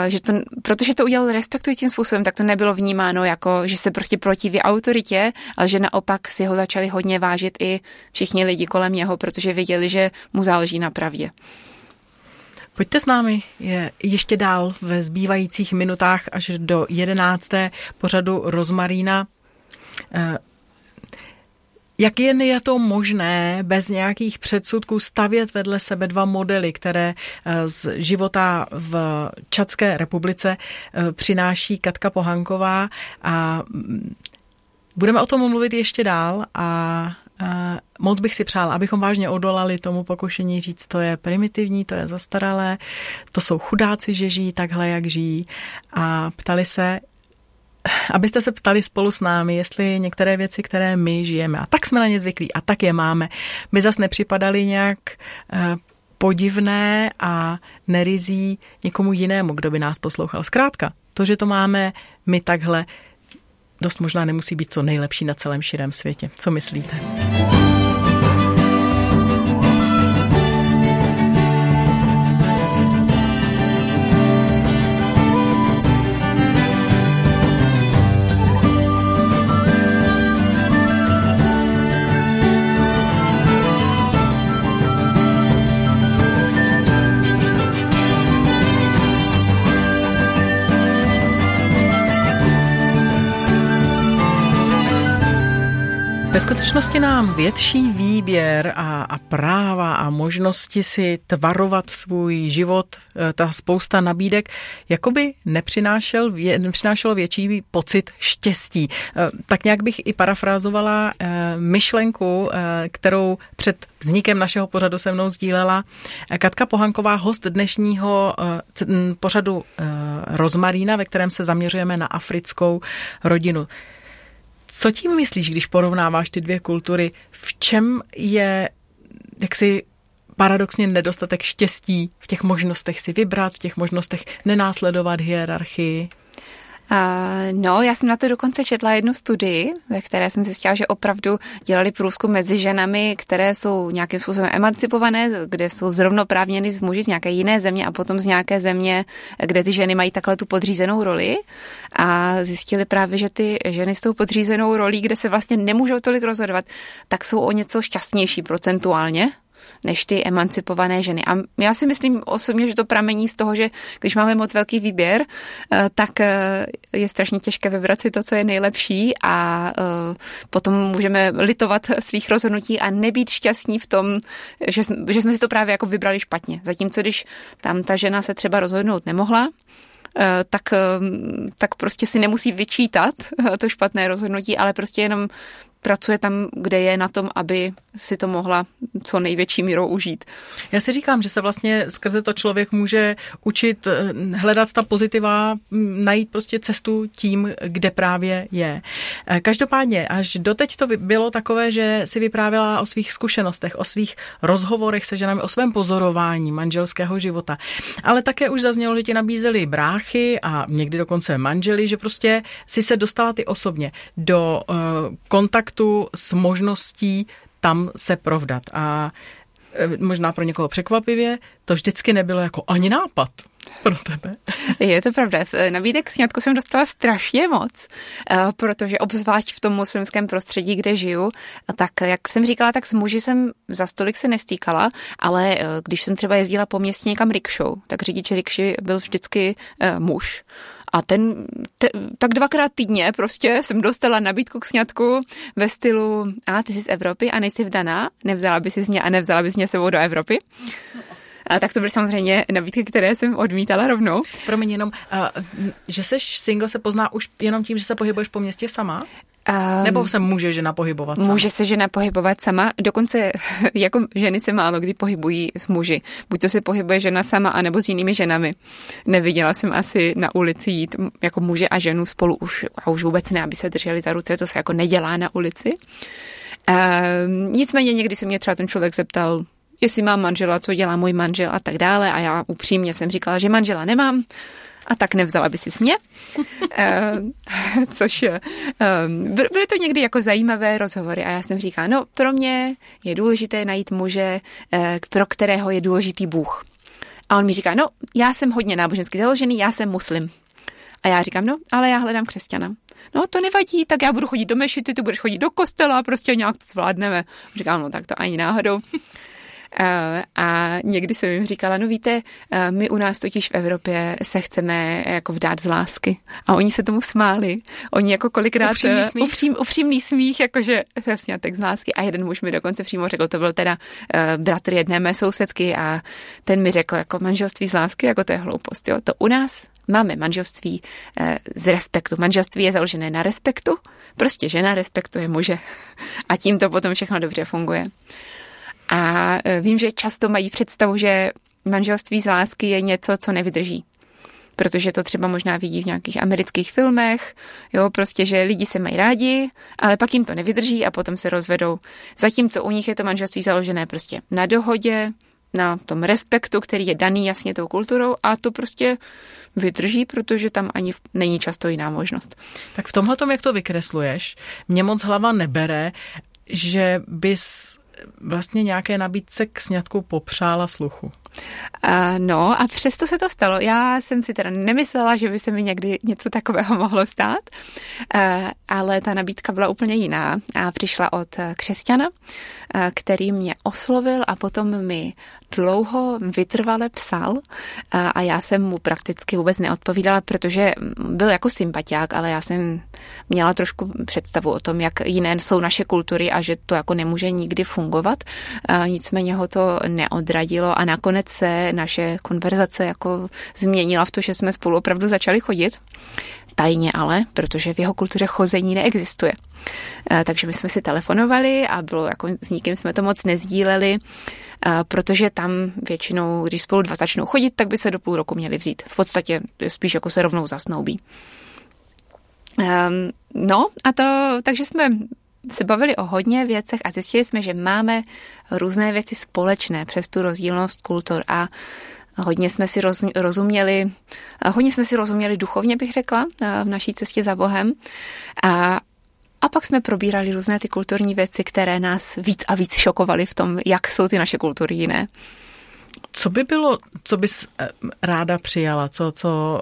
že to, protože to udělal respektujícím způsobem, tak to nebylo vnímáno jako, že se prostě protiví autoritě, ale že naopak si ho začali hodně vážit i všichni lidi kolem něho, protože věděli, že mu záleží na pravdě. Pojďte s námi je ještě dál ve zbývajících minutách až do jedenácté pořadu Rozmarína. Eh, jak jen je to možné bez nějakých předsudků stavět vedle sebe dva modely, které eh, z života v Čadské republice eh, přináší Katka Pohanková a mm, budeme o tom mluvit ještě dál a moc bych si přál, abychom vážně odolali tomu pokušení říct, to je primitivní, to je zastaralé, to jsou chudáci, že žijí takhle, jak žijí. A ptali se, abyste se ptali spolu s námi, jestli některé věci, které my žijeme, a tak jsme na ně zvyklí, a tak je máme, by zas nepřipadaly nějak eh, podivné a nerizí někomu jinému, kdo by nás poslouchal. Zkrátka, to, že to máme my takhle, dost možná nemusí být to nejlepší na celém širém světě. Co myslíte? Ve skutečnosti nám větší výběr a, a práva a možnosti si tvarovat svůj život, eh, ta spousta nabídek, jakoby nepřinášel, nepřinášelo větší pocit štěstí. Eh, tak nějak bych i parafrázovala eh, myšlenku, kterou před vznikem našeho pořadu se mnou sdílela Katka Pohanková, host dnešního pořadu Rozmarína, ve kterém se zaměřujeme na africkou rodinu. Co tím myslíš, když porovnáváš ty dvě kultury? V čem je jaksi paradoxně nedostatek štěstí v těch možnostech si vybrat, v těch možnostech nenásledovat hierarchii? Uh, no, já jsem na to dokonce četla jednu studii, ve které jsem zjistila, že opravdu dělali průzkum mezi ženami, které jsou nějakým způsobem emancipované, kde jsou zrovnoprávněny s muži z nějaké jiné země a potom z nějaké země, kde ty ženy mají takhle tu podřízenou roli. A zjistili právě, že ty ženy s tou podřízenou rolí, kde se vlastně nemůžou tolik rozhodovat, tak jsou o něco šťastnější procentuálně než ty emancipované ženy. A já si myslím osobně, že to pramení z toho, že když máme moc velký výběr, eh, tak eh, je strašně těžké vybrat si to, co je nejlepší a eh, potom můžeme litovat svých rozhodnutí a nebýt šťastní v tom, že jsme, že jsme si to právě jako vybrali špatně. Zatímco když tam ta žena se třeba rozhodnout nemohla, tak, tak prostě si nemusí vyčítat to špatné rozhodnutí, ale prostě jenom pracuje tam, kde je na tom, aby si to mohla co největší mírou užít. Já si říkám, že se vlastně skrze to člověk může učit eh, hledat ta pozitiva, najít prostě cestu tím, kde právě je. Eh, každopádně, až doteď to bylo takové, že si vyprávěla o svých zkušenostech, o svých rozhovorech se ženami, o svém pozorování manželského života. Ale také už zaznělo, že ti nabízeli bráchy a někdy dokonce manželi, že prostě si se dostala ty osobně do kontaktu kontaktu s možností tam se provdat. A e, možná pro někoho překvapivě, to vždycky nebylo jako ani nápad pro tebe. Je to pravda. Nabídek sňatku jsem dostala strašně moc, e, protože obzvlášť v tom muslimském prostředí, kde žiju, tak jak jsem říkala, tak s muži jsem za stolik se nestýkala, ale e, když jsem třeba jezdila po městě někam rikšou, tak řidič rikši byl vždycky muž. A ten, te, tak dvakrát týdně prostě jsem dostala nabídku k sňatku ve stylu, a ty jsi z Evropy a nejsi vdaná, nevzala bys mě a nevzala bys mě sebou do Evropy. A tak to byly samozřejmě nabídky, které jsem odmítala rovnou. Promiň jenom, uh, že seš single se pozná už jenom tím, že se pohybuješ po městě sama? Um, Nebo se může žena pohybovat sama? Může se žena pohybovat sama, dokonce <laughs> jako ženy se málo kdy pohybují s muži. Buď to se pohybuje žena sama, anebo s jinými ženami. Neviděla jsem asi na ulici jít jako muže a ženu spolu už, a už vůbec ne, aby se drželi za ruce, to se jako nedělá na ulici. Um, nicméně někdy se mě třeba ten člověk zeptal, jestli mám manžela, co dělá můj manžel a tak dále. A já upřímně jsem říkala, že manžela nemám a tak nevzala by si mě. Eh, což eh, byly to někdy jako zajímavé rozhovory a já jsem říkala, no pro mě je důležité najít muže, eh, pro kterého je důležitý Bůh. A on mi říká, no já jsem hodně nábožensky založený, já jsem muslim. A já říkám, no, ale já hledám křesťana. No, to nevadí, tak já budu chodit do mešity, ty budeš chodit do kostela, prostě nějak to zvládneme. Říkám, no tak to ani náhodou. Eh, a někdy jsem jim říkala, no víte, eh, my u nás totiž v Evropě se chceme jako vdát z lásky. A oni se tomu smáli. Oni jako kolikrát... Upřímný smích. Upřím, upřímný smích, jakože vlastně tak z lásky. A jeden muž mi dokonce přímo řekl, to byl teda bratr jedné mé sousedky a ten mi řekl, jako manželství z lásky, jako to je hloupost. Jo. To u nás máme manželství z respektu. Manželství je založené na respektu. Prostě žena respektuje muže. <laughs> A tím to potom všechno dobře funguje. A e, vím, že často mají představu, že manželství z lásky je něco, co nevydrží. Protože to třeba možná vidí v nějakých amerických filmech, jo, prostě, že lidi se mají rádi, ale pak jim to nevydrží a potom se rozvedou. Zatímco u nich je to manželství založené prostě na dohodě, na tom respektu, který je daný jasně tou kulturou a to prostě vydrží, protože tam ani není často jiná možnost. Tak v tomhle tom, jak to vykresluješ, mě moc hlava nebere, že bys vlastně nějaké nabídce k sňatku popřála sluchu. No a přesto se to stalo. Já jsem si teda nemyslela, že by se mi někdy něco takového mohlo stát, ale ta nabídka byla úplně jiná a přišla od křesťana, uh, který mě oslovil a potom mi dlouho vytrvale psal a já jsem mu prakticky vůbec neodpovídala, protože byl jako sympatiák, ale já jsem měla trošku představu o tom, jak jiné jsou naše kultury a že to jako nemůže nikdy fungovat. Nicméně ho to neodradilo a nakonec se naše konverzace jako změnila v to, že jsme spolu opravdu začali chodit tajně ale, protože v jeho kultuře chození neexistuje. Takže my jsme si telefonovali a bylo jako s nikým jsme to moc nezdíleli protože tam většinou, když spolu dva začnou chodit, tak by se do půl roku měli vzít. V podstatě spíš jako se rovnou zasnoubí. Um, no a to, takže jsme se bavili o hodně věcech a zjistili jsme, že máme různé věci společné přes tu rozdílnost kultur a hodně jsme si roz, rozuměli, hodně jsme si rozuměli duchovně, bych řekla, v naší cestě za Bohem. A, a pak jsme probírali různé ty kulturní věci, které nás víc a víc šokovaly v tom, jak jsou ty naše kultury jiné. Co by bylo, co bys eh, ráda přijala, co, co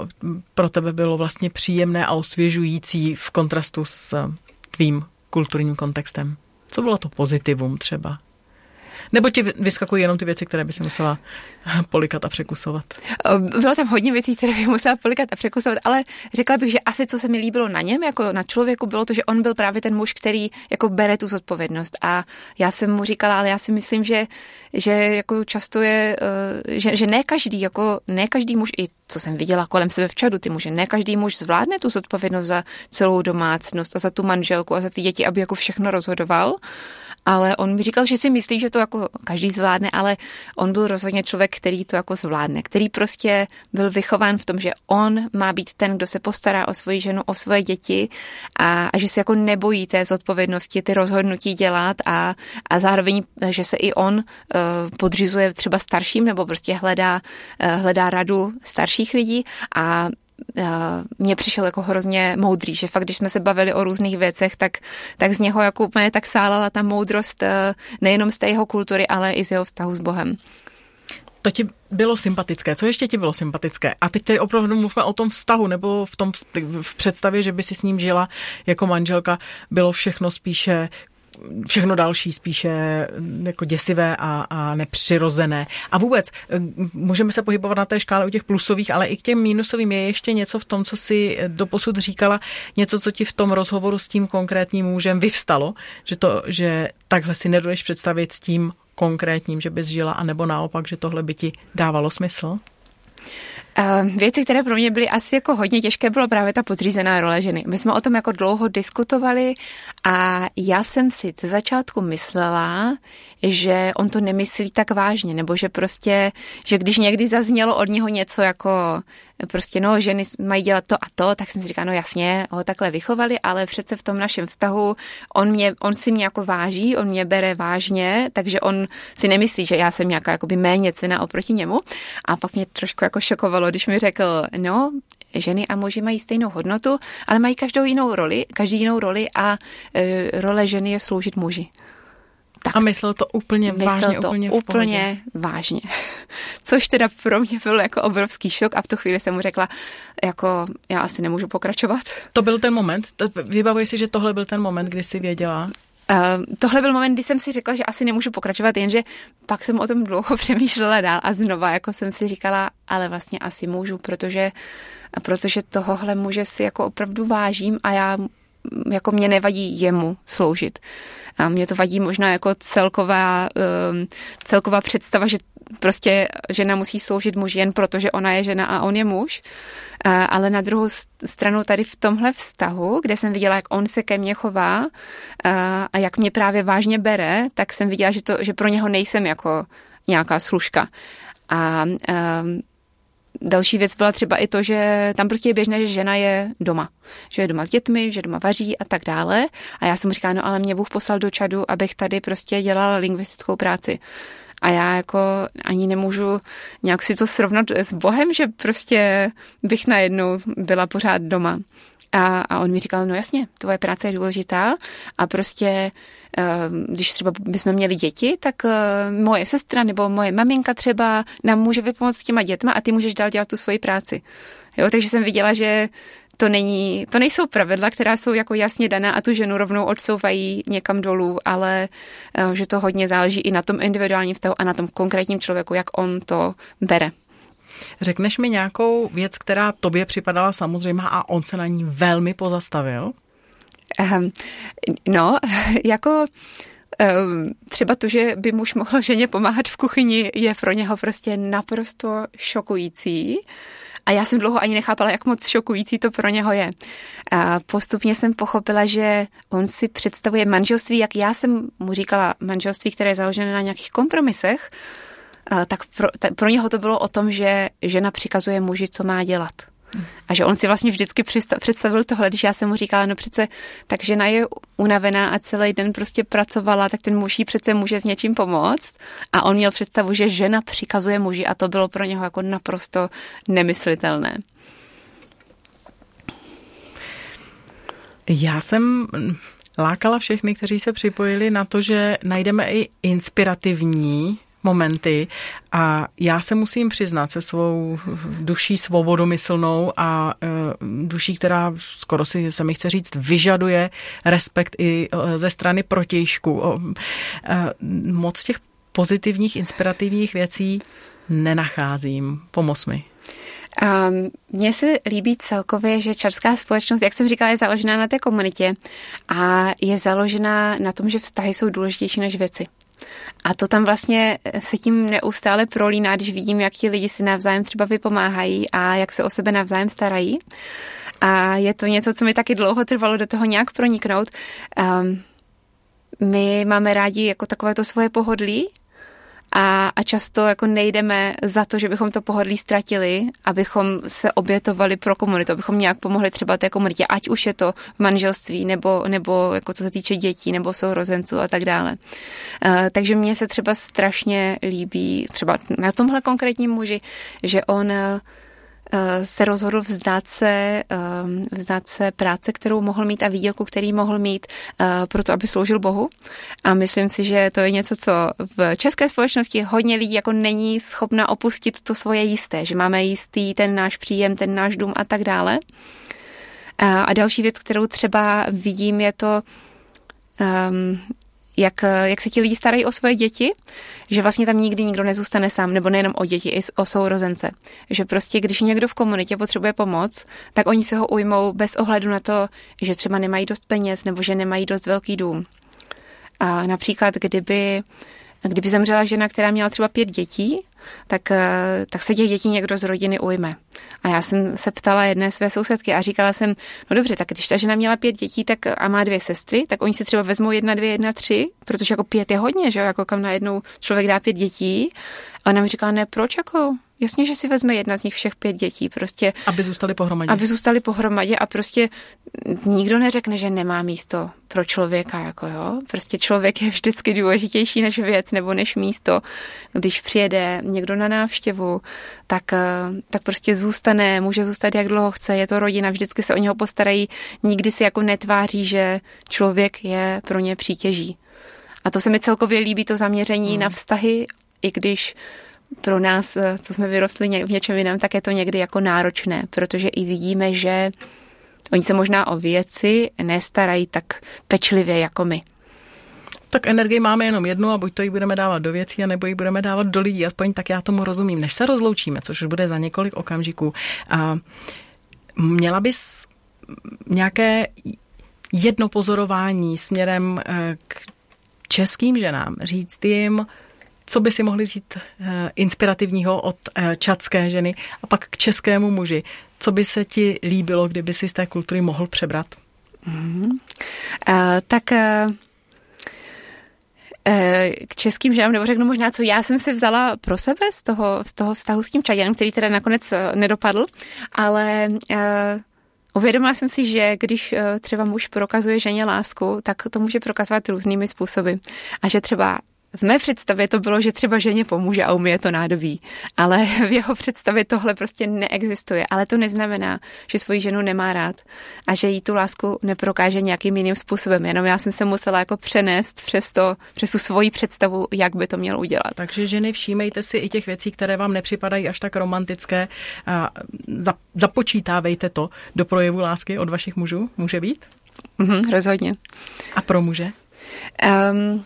pro tebe bylo vlastně příjemné a osvěžující v kontrastu s eh, tvým kulturním kontextem? Co bylo to pozitivum třeba? Nebo ti vyskakují jenom ty věci, které by si musela polikat a překusovat? Bylo tam hodně věcí, které bych musela polikat a překusovat, ale řekla bych, že asi co se mi líbilo na něm, jako na člověku, bylo to, že on byl právě ten muž, který jako bere tu zodpovědnost. A já jsem mu říkala, ale já si myslím, že, že jako často je, eh, že, že ne každý, jako ne každý muž, i co jsem viděla kolem sebe v čadu, ty muže, ne každý muž zvládne tu zodpovědnost za celou domácnost a za tu manželku a za ty děti, aby jako všechno rozhodoval ale on mi říkal, že si myslí, že to jako každý zvládne, ale on byl rozhodně člověk, který to jako zvládne, který prostě byl vychován v tom, že on má být ten, kdo se postará o svoji ženu, o svoje děti a, a že se jako nebojí té zodpovědnosti, ty rozhodnutí dělat a, a zároveň, že se i on uh, podřizuje třeba starším nebo prostě hledá, uh, hledá radu starších lidí a mně přišel jako hrozně moudrý, že fakt, když jsme se bavili o různých věcech, tak, tak z něho jako úplně tak sálala ta moudrost eh, nejenom z té jeho kultury, ale i z jeho vztahu s Bohem. To ti bylo sympatické. Co ještě ti bylo sympatické? A teď tady opravdu mluvíme o tom vztahu, nebo v tom v představě, že by si s ním žila jako manželka, bylo všechno spíše všechno další spíše jako děsivé a, a nepřirozené. A vůbec eh, můžeme se pohybovat na té škále u těch plusových, ale i k těm mínusovým je ještě něco v tom, co si doposud říkala, něco, co ti v tom rozhovoru s tím konkrétním mužem vyvstalo, že, to, že takhle si nedoješ představit s tím konkrétním, že bys žila, anebo naopak, že tohle by ti dávalo smysl? Věci, které pro mě byly asi jako hodně těžké, bylo právě ta podřízená role ženy. My jsme o tom jako dlouho diskutovali a já jsem si ze začátku myslela, že on to nemyslí tak vážně, nebo že prostě, že když někdy zaznělo od něho něco jako prostě no, ženy mají dělat to a to, tak jsem si říkala, no jasně, ho takhle vychovali, ale přece v tom našem vztahu on, mě, on si mě jako váží, on mě bere vážně, takže on si nemyslí, že já jsem nějaká jakoby méně cena oproti němu. A pak mě trošku jako šokovalo, když mi řekl, no, ženy a muži mají stejnou hodnotu, ale mají každou jinou roli, každý jinou roli a e, role ženy je sloužit muži. Tak, a myslel to úplně myslel vážně, to úplně, úplně vážně. <laughs> Což teda pro mě byl jako obrovský šok a v tu chvíli jsem mu řekla, jako já asi nemůžu pokračovat. To byl ten moment? Vybavuji si, že tohle byl ten moment, kdy jsi věděla? Uh, tohle byl moment, kdy jsem si řekla, že asi nemůžu pokračovat, jenže pak jsem o tom dlouho <laughs> přemýšlela dál a znova jako jsem si říkala, ale vlastně asi můžu, protože, protože tohohle muže si jako opravdu vážím a já jako mě nevadí jemu sloužit. A mě to vadí možná jako celková, um, celková představa, že prostě žena musí sloužit muži jen proto, že ona je žena a on je muž. Ale na druhou stranu tady v tomhle vztahu, kde jsem viděla, jak on se ke mně chová a jak mě právě vážně bere, tak jsem viděla, že, to, že pro něho nejsem jako nějaká služka. A um, Další věc byla třeba i to, že tam prostě je běžné, že žena je doma. Že je doma s dětmi, že doma vaří a tak dále. A já jsem říkala, no ale mě Bůh poslal do Čadu, abych tady prostě dělala lingvistickou práci. A já jako ani nemůžu nějak si to srovnat s Bohem, že prostě bych najednou byla pořád doma. A, a on mi říkal, no jasně, tvoje práce je důležitá a prostě, když třeba bychom měli děti, tak moje sestra nebo moje maminka třeba nám může vypomoct s těma dětma a ty můžeš dál dělat tu svoji práci. Jo, takže jsem viděla, že to, není, to nejsou pravidla, která jsou jako jasně daná a tu ženu rovnou odsouvají někam dolů, ale eh, že to hodně záleží i na tom individuálním vztahu a na tom konkrétním člověku, jak on to bere. Řekneš mi nějakou věc, která tobě připadala samozřejmá a on se na ní velmi pozastavil? Um, no, <laughs> jako um, třeba to, že by muž mohl ženě pomáhat v kuchyni, je pro něho prostě naprosto šokující. A já jsem dlouho ani nechápala, jak moc šokující to pro něho je. A postupně jsem pochopila, že on si představuje manželství, jak já jsem mu říkala, manželství, které je založené na nějakých kompromisech, tak pro, pro něho to bylo o tom, že žena přikazuje muži, co má dělat. A že on si vlastně vždycky představil tohle, když já jsem mu říkala, no přece, tak žena je unavená a celý den prostě pracovala, tak ten muž jí přece může s něčím pomoct. A on měl představu, že žena přikazuje muži a to bylo pro něho jako naprosto nemyslitelné. Já jsem lákala všechny, kteří se připojili na to, že najdeme i inspirativní momenty a já se musím přiznat se svou duší svobodomyslnou a e, duší, která skoro si se mi chce říct, vyžaduje respekt i e, ze strany protějšku. E, moc těch pozitivních, inspirativních věcí nenacházím. Pomoz mi. Um, se líbí celkově, že čarská společnost, jak jsem říkala, je založená na té komunitě a je založená na tom, že vztahy jsou důležitější než věci. A to tam vlastně se tím neustále prolíná, když vidím, jak ti lidi si navzájem třeba vypomáhají a jak se o sebe navzájem starají. A je to něco, co mi taky dlouho trvalo do toho nějak proniknout. Um, my máme rádi jako takové to svoje pohodlí, a, a často jako nejdeme za to, že bychom to pohodlí ztratili, abychom se obětovali pro komunitu, abychom nějak pomohli třeba té komunitě, ať už je to v manželství, nebo, nebo jako co se týče dětí, nebo sourozenců a tak dále. Uh, takže mně se třeba strašně líbí, třeba na tomhle konkrétním muži, že on uh, se rozhodl vzdát se, ehm, vzdát se práce, kterou mohl mít a výdělku, který mohl mít eh, proto, aby sloužil Bohu. A myslím si, že to je něco, co v české společnosti hodně lidí jako není schopna opustit to svoje jisté, že máme jistý ten náš příjem, ten náš dům a tak dále. Eh, a další věc, kterou třeba vidím, je to, um, jak, jak se ti lidi starají o svoje děti, že vlastně tam nikdy nikdo nezůstane sám, nebo nejenom o děti, i o sourozence. Že prostě, když někdo v komunitě potřebuje pomoc, tak oni se ho ujmou bez ohledu na to, že třeba nemají dost peněz nebo že nemají dost velký dům. A například, kdyby, kdyby zemřela žena, která měla třeba pět dětí, tak, eh, tak se těch dětí někdo z rodiny ujme. A já jsem se ptala jedné své sousedky a říkala jsem, no dobře, tak když ta žena měla pět dětí tak a má dvě sestry, tak oni si třeba vezmou jedna, dvě, jedna, tři, protože jako pět je hodně, že jo, jako kam najednou člověk dá pět dětí. A ona mi říkala, ne, proč jako, Jasně, že si vezme jedna z nich všech pět dětí, prostě. Aby zůstali pohromadě. Aby zůstali pohromadě a prostě nikdo neřekne, že nemá místo pro člověka, jako jo. Prostě člověk je vždycky důležitější než věc nebo než místo. Když přijede někdo na návštěvu, tak, eh, tak prostě zůstane, může zůstat jak dlouho chce, je to rodina, vždycky se o něho postarají, nikdy si jako netváří, že člověk je pro ně přítěží. A to se mi celkově líbí, to zaměření hmm. na vztahy, i když pro nás, eh, co jsme vyrostli v něčem jiném, tak je to někdy jako náročné, protože i vidíme, že oni se možná o věci nestarají tak pečlivě jako my. Tak energii máme jenom jednu a buď to ji budeme dávat do věcí, anebo ji budeme dávat do lidí. Aspoň tak já tomu rozumím. Než se rozloučíme, což už bude za několik okamžiků, a měla bys nějaké jedno pozorování směrem eh, k českým ženám, říct jim, co by si mohli říct eh, inspirativního od eh, čadské ženy a pak k českému muži? Co by se ti líbilo, kdyby si z té kultury mohl přebrat? Mm-hmm. Uh, tak uh, k českým ženám, nebo řeknu možná, co já jsem si vzala pro sebe z toho, z toho vztahu s tím Čaděnem, který teda nakonec nedopadl, ale uh, uvědomila jsem si, že když třeba muž prokazuje ženě lásku, tak to může prokazovat různými způsoby. A že třeba v mé představě to bylo, že třeba ženě pomůže a umí to nádobí, ale v jeho představě tohle prostě neexistuje. Ale to neznamená, že svoji ženu nemá rád a že jí tu lásku neprokáže nějakým jiným způsobem. Jenom já jsem se musela jako přenést přes, to, přes tu svoji představu, jak by to měl udělat. Takže ženy, všímejte si i těch věcí, které vám nepřipadají až tak romantické a započítávejte to do projevu lásky od vašich mužů. Může být? Mm-hmm, rozhodně. A pro muže? Um,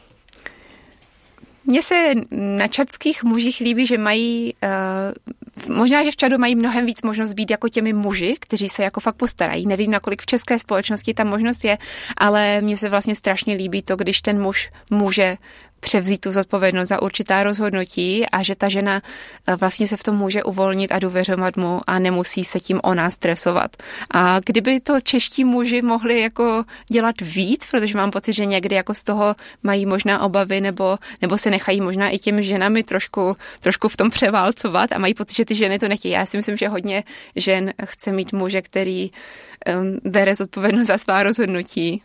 mně se na čadských mužích líbí, že mají, uh, možná, že v Čadu mají mnohem víc možnost být jako těmi muži, kteří se jako fakt postarají. Nevím, nakolik v české společnosti ta možnost je, ale mně se vlastně strašně líbí to, když ten muž může převzít tu zodpovědnost za určitá rozhodnutí a že ta žena eh, vlastně se v tom může uvolnit a důvěřovat mu a nemusí se tím ona stresovat. A kdyby to čeští muži mohli jako dělat víc, protože mám pocit, že někdy jako z toho mají možná obavy nebo, nebo se nechají možná i těmi ženami trošku, trošku v tom převálcovat a mají pocit, že ty ženy to nechtějí. Já si myslím, že hodně žen chce mít muže, který um, bere zodpovědnost za svá rozhodnutí.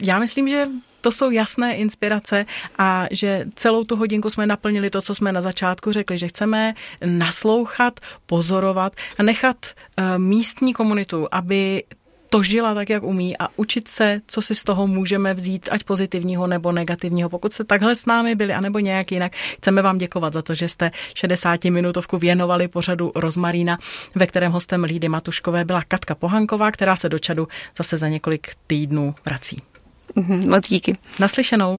Já myslím, že to jsou jasné inspirace a že celou tu hodinku jsme naplnili to, co jsme na začátku řekli, že chceme naslouchat, pozorovat a nechat uh, místní komunitu, aby to žila tak, jak umí a učit se, co si z toho můžeme vzít, ať pozitivního nebo negativního. Pokud jste takhle s námi byli, anebo nějak jinak, chceme vám děkovat za to, že jste 60 minutovku věnovali pořadu Rozmarína, ve kterém hostem Lídy Matuškové byla Katka Pohanková, která se do čadu zase za několik týdnů vrací. Mhm, moc díky. Naslyšenou.